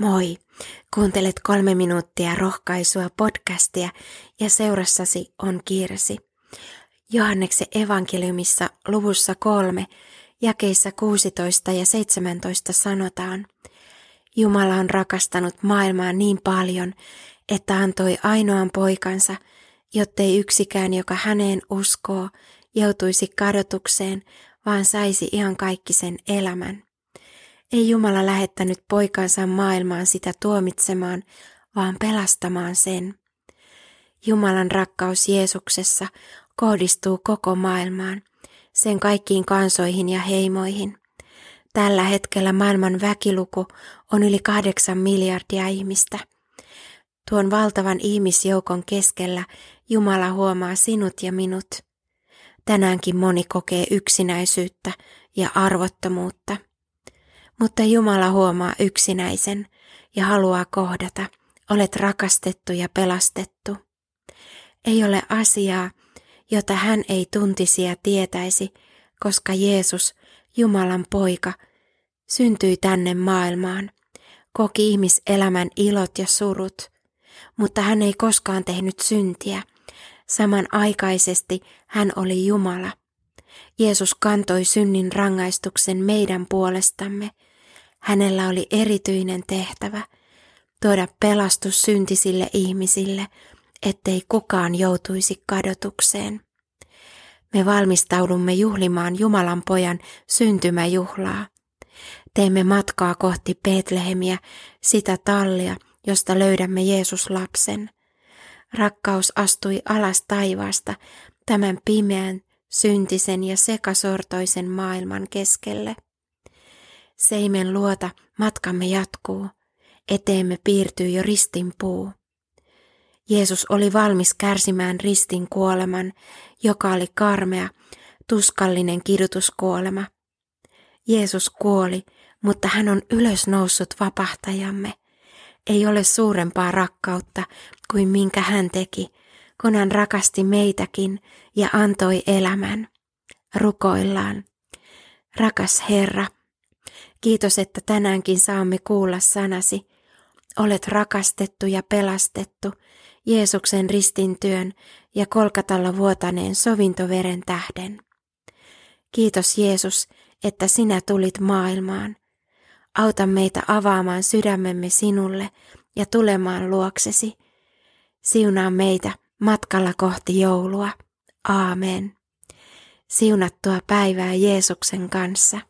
Moi! Kuuntelet kolme minuuttia rohkaisua podcastia ja seurassasi on Kirsi. Johanneksen evankeliumissa luvussa kolme, jakeissa 16 ja 17 sanotaan, Jumala on rakastanut maailmaa niin paljon, että antoi ainoan poikansa, jottei yksikään, joka häneen uskoo, joutuisi kadotukseen, vaan saisi ihan kaikki sen elämän. Ei Jumala lähettänyt poikansa maailmaan sitä tuomitsemaan, vaan pelastamaan sen. Jumalan rakkaus Jeesuksessa kohdistuu koko maailmaan, sen kaikkiin kansoihin ja heimoihin. Tällä hetkellä maailman väkiluku on yli kahdeksan miljardia ihmistä. Tuon valtavan ihmisjoukon keskellä Jumala huomaa sinut ja minut. Tänäänkin moni kokee yksinäisyyttä ja arvottomuutta. Mutta Jumala huomaa yksinäisen ja haluaa kohdata. Olet rakastettu ja pelastettu. Ei ole asiaa, jota hän ei tuntisi ja tietäisi, koska Jeesus, Jumalan poika, syntyi tänne maailmaan, koki ihmiselämän ilot ja surut, mutta hän ei koskaan tehnyt syntiä. Samanaikaisesti hän oli Jumala. Jeesus kantoi synnin rangaistuksen meidän puolestamme – Hänellä oli erityinen tehtävä tuoda pelastus syntisille ihmisille, ettei kukaan joutuisi kadotukseen. Me valmistaudumme juhlimaan Jumalan pojan syntymäjuhlaa. Teemme matkaa kohti Betlehemiä, sitä tallia, josta löydämme Jeesus-lapsen. Rakkaus astui alas taivaasta tämän pimeän, syntisen ja sekasortoisen maailman keskelle. Seimen luota matkamme jatkuu, eteemme piirtyy jo ristin puu. Jeesus oli valmis kärsimään ristin kuoleman, joka oli karmea, tuskallinen kidutuskuolema. Jeesus kuoli, mutta hän on ylösnoussut vapahtajamme. Ei ole suurempaa rakkautta kuin minkä hän teki, kun hän rakasti meitäkin ja antoi elämän. Rukoillaan. Rakas Herra, Kiitos, että tänäänkin saamme kuulla sanasi. Olet rakastettu ja pelastettu Jeesuksen ristintyön ja kolkatalla vuotaneen sovintoveren tähden. Kiitos Jeesus, että sinä tulit maailmaan. Auta meitä avaamaan sydämemme sinulle ja tulemaan luoksesi. Siunaa meitä matkalla kohti joulua. Aamen. Siunattua päivää Jeesuksen kanssa.